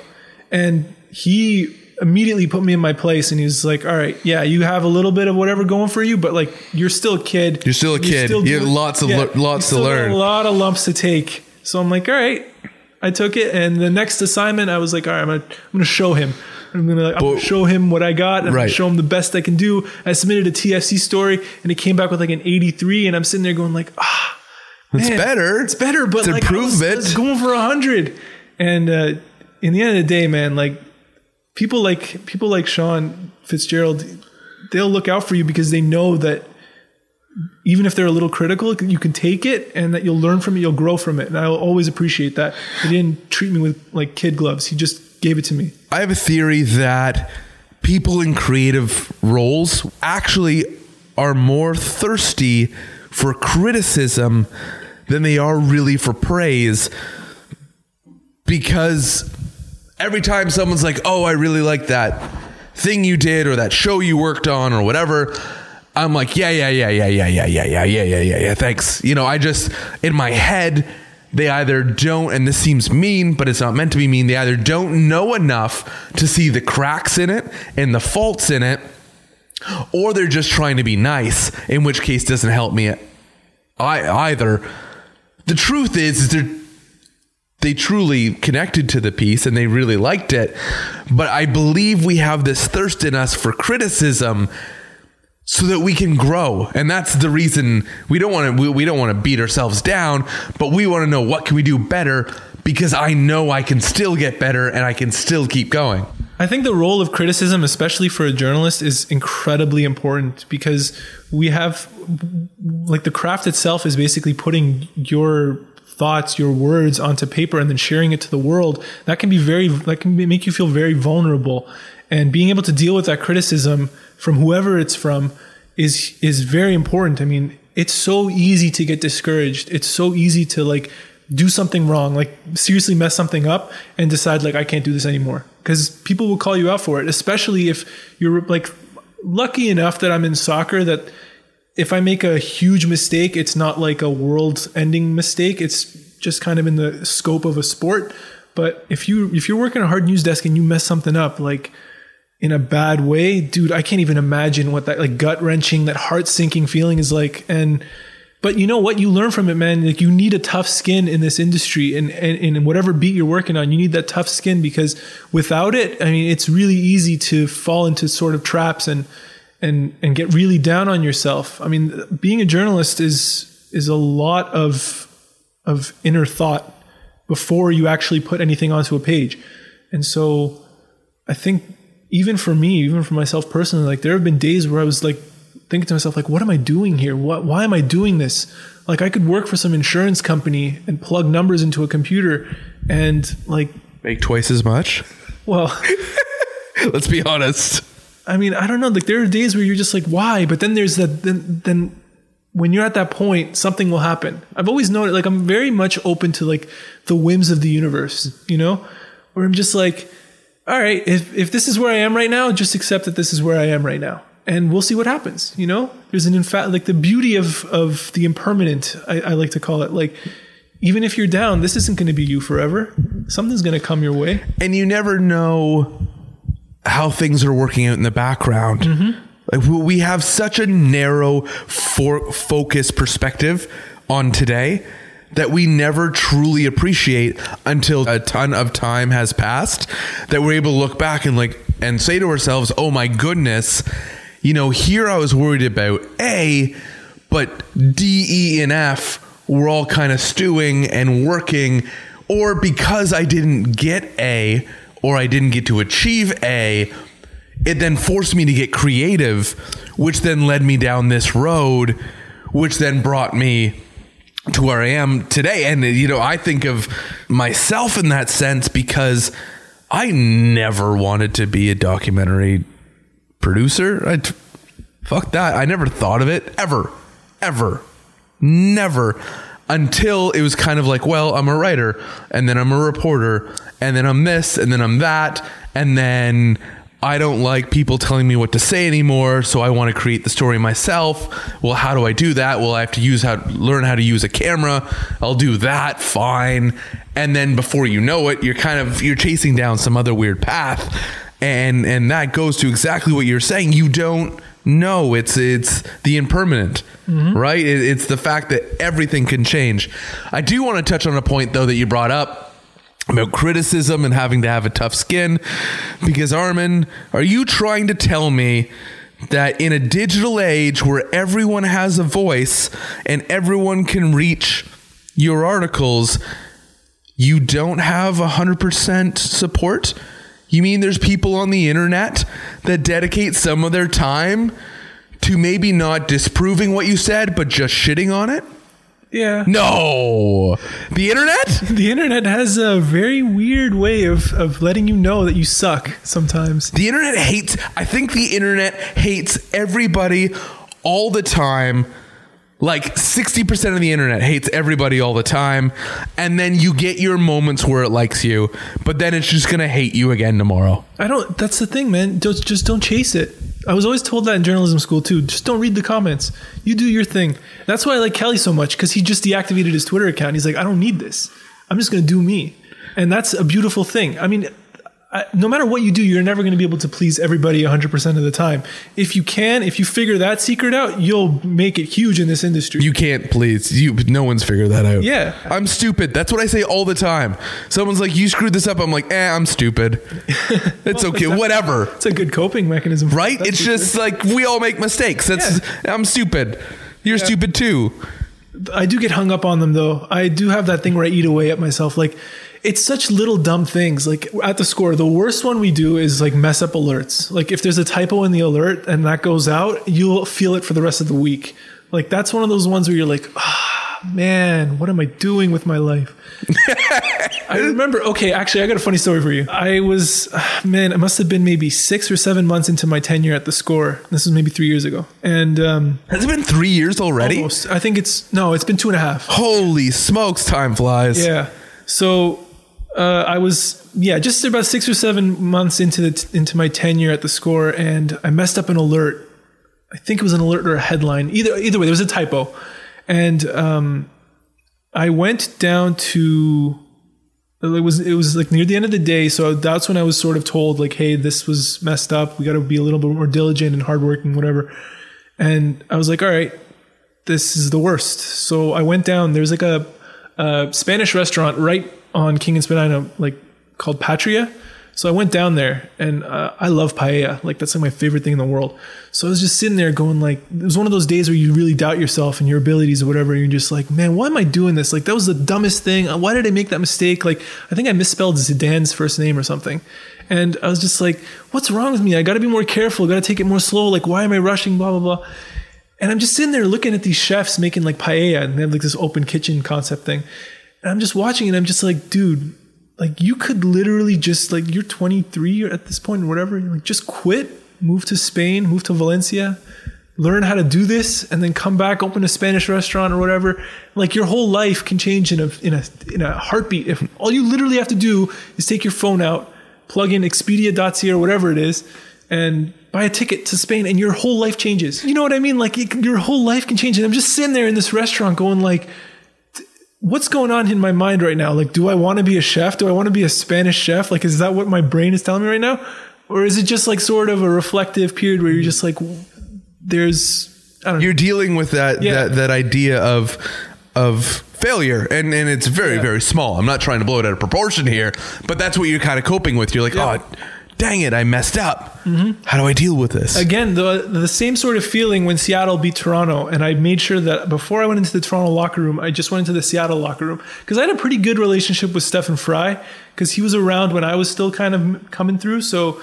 And he immediately put me in my place and he was like, all right, yeah, you have a little bit of whatever going for you, but like you're still a kid. You're still a kid. You have lots of le- lots you to still learn. A lot of lumps to take. So I'm like, all right. I took it, and the next assignment, I was like, all right, I'm gonna, I'm gonna show him. I'm gonna, I'm gonna show him what I got, and I'm Right. gonna show him the best I can do. I submitted a TFC story, and it came back with like an 83, and I'm sitting there going like, ah, It's man, better. It's better, but It's like I was- I was going for a hundred, and uh, in the end of the day, man, like people like people like Sean FitzGerald, they'll look out for you because they know that even if they're a little critical, you can take it and that you'll learn from it, you'll grow from it, and I'll always appreciate that. He didn't treat me with like kid gloves; he just gave it to me. I have a theory that people in creative roles actually are more thirsty for criticism than they are really for praise because every time someone's like, "Oh, I really like that thing you did or that show you worked on or whatever," I'm like, "Yeah, yeah, yeah, yeah, yeah, yeah, yeah, yeah, yeah, yeah, yeah, yeah. Thanks." You know, I just in my head they either don't and this seems mean, but it's not meant to be mean. They either don't know enough to see the cracks in it and the faults in it, or they're just trying to be nice, in which case doesn't help me I, either. The truth is, is they're they truly connected to the piece and they really liked it. But I believe we have this thirst in us for criticism so that we can grow. And that's the reason we don't want to we, we don't want to beat ourselves down, but we want to know what can we do better because I know I can still get better and I can still keep going. I think the role of criticism, especially for a journalist, is incredibly important because we have, like, the craft itself is basically putting your thoughts, your words onto paper and then sharing it to the world. That can be very, that can make you feel very vulnerable. And being able to deal with that criticism from whoever it's from is, is very important. I mean, it's so easy to get discouraged. It's so easy to, like, do something wrong, like seriously mess something up and decide like I can't do this anymore. Because people will call you out for it, especially if you're like lucky enough that I'm in soccer that if I make a huge mistake, it's not like a world ending mistake. It's just kind of in the scope of a sport. But if you if you're working a hard news desk and you mess something up, like in a bad way, dude, I can't even imagine what that like gut wrenching, that heart sinking feeling is like. And but you know what? You learn from it, man. Like you need a tough skin in this industry and, and, and in whatever beat you're working on, you need that tough skin because without it, I mean, it's really easy to fall into sort of traps and, and, and get really down on yourself. I mean, being a journalist is, is a lot of, of inner thought before you actually put anything onto a page. And so I think even for me, even for myself personally, like there have been days where I was like thinking to myself, like, what am I doing here? What, why am I doing this? Like I could work for some insurance company and plug numbers into a computer and like, Make twice as much. well, Let's be honest. I mean, I don't know. Like there are days where you're just like, why? But then there's that, then, then when you're at that point, something will happen. I've always known it. Like I'm very much open to like the whims of the universe, you know, where I'm just like, all right, if, if this is where I am right now, just accept that this is where I am right now. And we'll see what happens. You know, there's an in fact like the beauty of of the impermanent. I, I like to call it like even if you're down, this isn't going to be you forever. Something's going to come your way. and you never know how things are working out in the background. Mm-hmm. Like we- have such a narrow for focus perspective on today that we never truly appreciate until a ton of time has passed that we're able to look back and like and say to ourselves, "Oh my goodness, you know, here I was worried about A, but D, E, and F were all kind of stewing and working, or because I didn't get A or I didn't get to achieve A, it then forced me to get creative, which then led me down this road, which then brought me to where I am today. And, you know, I think of myself in that sense because I never wanted to be a documentary producer. I, fuck that. I never thought of it ever, ever, never until it was kind of like, well, I'm a writer and then I'm a reporter and then I'm this and then I'm that. And then I don't like people telling me what to say anymore, so I want to create the story myself. Well, how do I do that? Well, I have to use how learn how to use a camera. I'll do that, fine. And then before you know it, you're kind of you're chasing down some other weird path. And and that goes to exactly what you're saying. You don't know. It's it's the impermanent, mm-hmm. right? It, it's the fact that everything can change. I do want to touch on a point though that you brought up about criticism and having to have a tough skin. Because, Armen, are you trying to tell me that in a digital age where everyone has a voice and everyone can reach your articles, you don't have 100% support? You mean there's people on the internet that dedicate some of their time to maybe not disproving what you said, but just shitting on it? Yeah. No. The internet? The internet has a very weird way of, of letting you know that you suck sometimes. The internet hates, I think the internet hates everybody all the time. Like 60% of the internet hates everybody all the time. And then you get your moments where it likes you, but then it's just going to hate you again tomorrow. I don't. That's the thing, man. Just just don't chase it. I was always told that in journalism school too. Just don't read the comments. You do your thing. That's why I like Kelly so much because he just deactivated his Twitter account. He's like, I don't need this. I'm just gonna do me, and that's a beautiful thing. I mean. I, no matter what you do, you're never going to be able to please everybody 100% of the time. If you can, if you figure that secret out, you'll make it huge in this industry. You can't please. You no one's figured that out. Yeah. I'm stupid. That's what I say all the time. Someone's like, "You screwed this up." I'm like, "Eh, I'm stupid." It's okay. Whatever. it's a good coping mechanism. Right? It's just like we all make mistakes. That's I'm stupid. You're stupid too. I do get hung up on them though. I do have that thing where I eat away at myself. Like it's such little dumb things. Like at the score, the worst one we do is like mess up alerts. Like if there's a typo in the alert and that goes out, you'll feel it for the rest of the week. Like that's one of those ones where you're like, ah, man, what am I doing with my life? I remember. Okay, actually, I got a funny story for you. I was, ah, man, it must have been maybe six or seven months into my tenure at the score. This was maybe three years ago, and um, Has it been three years already? almost, I think it's no, it's been two and a half. Holy smokes, time flies. Yeah. So uh, I was yeah just about six or seven months into the into my tenure at the score, and I messed up an alert. I think it was an alert or a headline. Either either way, there was a typo, and um, I went down to. It was it was like near the end of the day, so that's when I was sort of told like, "Hey, this was messed up. We got to be a little bit more diligent and hardworking, whatever." And I was like, "All right, this is the worst." So I went down. There's like a, a Spanish restaurant right on King and Spadina, like called Patria. So I went down there, and uh, I love paella. Like that's like my favorite thing in the world. So I was just sitting there going like, it was one of those days where you really doubt yourself and your abilities or whatever. And you're just like, man, why am I doing this? Like that was the dumbest thing. Why did I make that mistake? Like I think I misspelled Zidane's first name or something. And I was just like, what's wrong with me? I got to be more careful. Got to take it more slow. Like why am I rushing? Blah blah blah. And I'm just sitting there looking at these chefs making like paella and they have like this open kitchen concept thing. And I'm just watching and I'm just like, dude, like you could literally just like you're 23 at this point or whatever, like just quit, move to Spain, move to Valencia, learn how to do this, and then come back, open a Spanish restaurant or whatever. Like your whole life can change in a in a in a heartbeat. If all you literally have to do is take your phone out, plug in Expedia.ca or whatever it is, and buy a ticket to Spain, and your whole life changes. You know what I mean? Like it, your whole life can change. And I'm just sitting there in this restaurant going like what's going on in my mind right now? Like, do I want to be a chef? Do I want to be a Spanish chef? Like, is that what my brain is telling me right now? Or is it just like sort of a reflective period where you're just like, there's, I don't know. You're dealing with that Yeah. that that idea of of failure and and it's very Yeah. very small. I'm not trying to blow it out of proportion here, but that's what you're kind of coping with. You're like, Yeah. "Oh, dang it, I messed up. How do I deal with this?" Again, the the same sort of feeling when Seattle beat Toronto, and I made sure that before I went into the Toronto locker room, I just went into the Seattle locker room because I had a pretty good relationship with Stefan Frei because he was around when I was still kind of coming through. So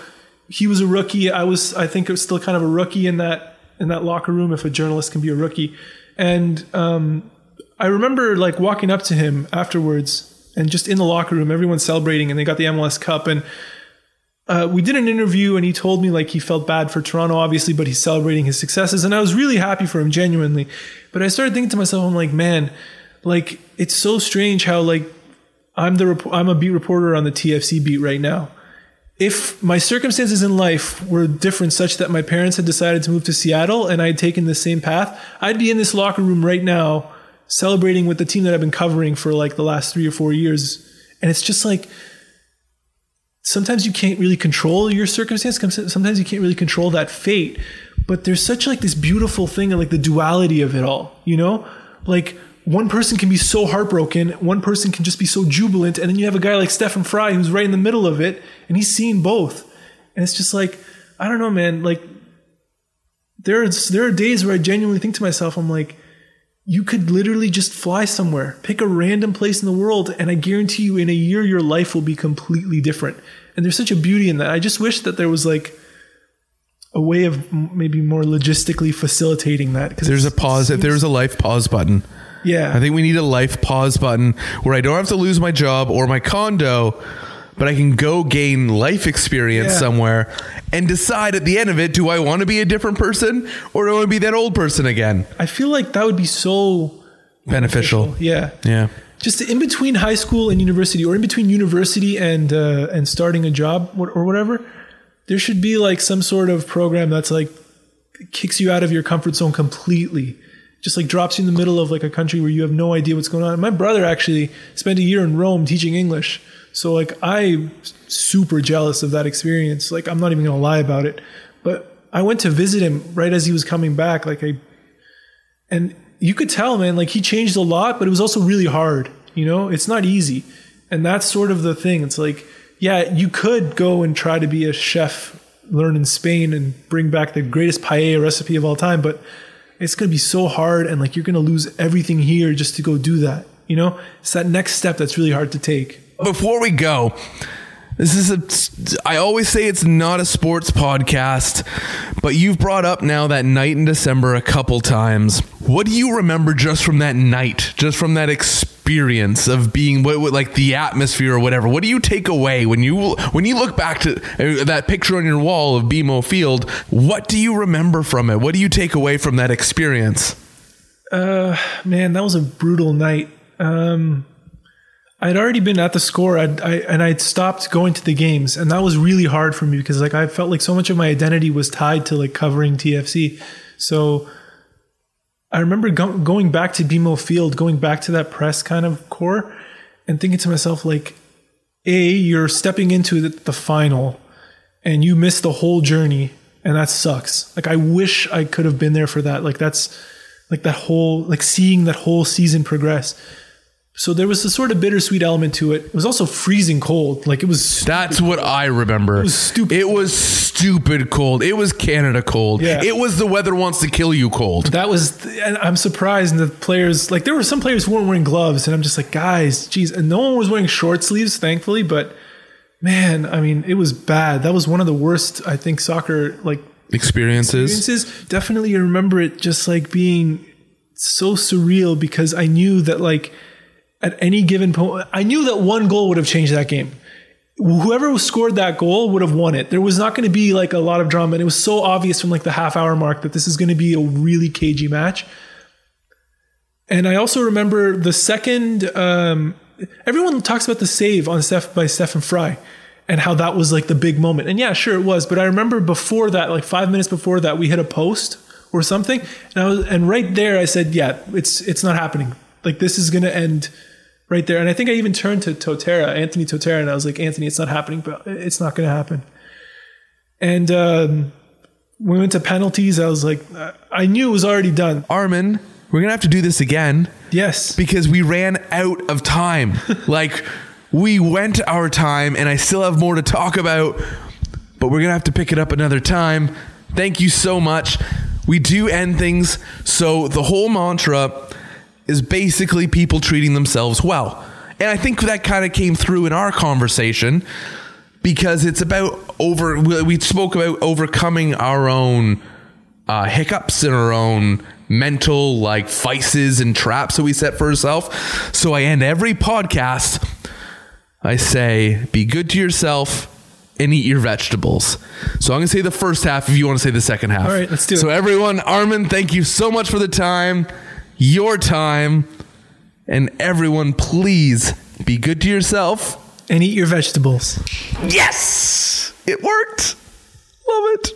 he was a rookie. I was, I think, it was still kind of a rookie in that in that locker room. If a journalist can be a rookie, and um, I remember like walking up to him afterwards, and just in the locker room, everyone's celebrating, and they got the MLS Cup, and uh, we did an interview and he told me like he felt bad for Toronto, obviously, but he's celebrating his successes. And I was really happy for him, genuinely. But I started thinking to myself, I'm like, man, like it's so strange how like I'm the rep- I'm a beat reporter on the TFC beat right now. If my circumstances in life were different, such that my parents had decided to move to Seattle and I had taken the same path, I'd be in this locker room right now celebrating with the team that I've been covering for like the last three or four years. And it's just like sometimes you can't really control your circumstance. Sometimes you can't really control that fate. But there's such like this beautiful thing of like the duality of it all, you know? Like one person can be so heartbroken, one person can just be so jubilant, and then you have a guy like Stefan Frei who's right in the middle of it, and he's seen both. And it's just like, I don't know, man, like there are there are days where I genuinely think to myself, I'm like, you could literally just fly somewhere, pick a random place in the world, and I guarantee you in a year your life will be completely different. And there's such a beauty in that. I just wish that there was like a way of maybe more logistically facilitating that. Because There's a pause. If there's a life pause button, yeah, I think we need a life pause button where I don't have to lose my job or my condo, but I can go gain life experience Yeah. somewhere and decide at the end of it do I want to be a different person or do I want to be that old person again? I feel like that would be so Beneficial. yeah. Yeah. just in between high school and university or in between university and uh, and starting a job or whatever there should be like some sort of program that's like kicks you out of your comfort zone completely just like drops you in the middle of like a country where you have no idea what's going on my brother actually spent a year in rome teaching english so like i'm super jealous of that experience. Like i'm not even gonna lie about it. But i went to visit him right as he was coming back like i and you could tell man like he changed a lot but it was also really hard you know? It's not easy. And that's sort of the thing. It's like yeah you could go and try to be a chef learn in spain and bring back the greatest paella recipe of all time but it's going to be so hard and like you're going to lose everything here just to go do that you know? It's that next step that's really hard to take Before we go, this is a. I always say it's not a sports podcast, but you've brought up now that night in December a couple times. What do you remember just from that night, just from that experience of being what, what like the atmosphere or whatever? What do you take away when you when you look back to uh, that picture on your wall of BMO Field? What do you remember from it? What do you take away from that experience? Uh, man, that was a brutal night. Um, I'd already been at the score, I'd, I, and I'd stopped going to the games, and that was really hard for me because like I felt like so much of my identity was tied to like covering TFC. So I remember go- going back to BMO Field, going back to that press kind of corps, and thinking to myself like, a you're stepping into the, the final, and you miss the whole journey, and that sucks. Like I wish I could have been there for that. Like that's like that whole like seeing that whole season progress. So there was a sort of bittersweet element to it. It was also freezing cold. Like it was That's what I remember. It was stupid It was stupid cold. It was Canada cold. Yeah. It was the weather wants to kill you cold. that was and I'm surprised the players like there were some players who weren't wearing gloves and I'm just like guys, geez, and no one was wearing short sleeves, thankfully, but man, I mean, it was bad. That was one of the worst I think soccer like Experiences. experiences. Definitely remember it just like being so surreal because I knew that like at any given point, I knew that one goal would have changed that game. Whoever scored that goal would have won it. There was not going to be like a lot of drama, and it was so obvious from like the half hour mark that this is going to be a really cagey match. And I also remember the second. Um, everyone talks about the save on Steph by Stefan Frei, and how that was like the big moment. And yeah, sure it was. But I remember before that, like five minutes before that, we hit a post or something, and I was, and right there I said, yeah, it's it's not happening. Like this is going to end right there. And I think I even turned to Totera, Anthony Totera, and I was like, Anthony, it's not happening, but it's not going to happen. And um, we went to penalties. I was like, I knew it was already done. Armen, we're gonna have to do this again Yes. because we ran out of time. like we went our time, and I still have more to talk about, but we're gonna have to pick it up another time. Thank you so much. We do end things, so the whole mantra is basically people treating themselves well. And I think that kind of came through in our conversation because it's about over we spoke about overcoming our own uh, hiccups and our own mental like vices and traps that we set for ourselves. So I end every podcast. I say, be good to yourself and eat your vegetables. So I'm gonna say the first half if you want to say the second half. All right, let's do it. So everyone, Armen, thank you so much for the time, your time. And everyone, please be good to yourself. And eat your vegetables. Yes! It worked! Love it.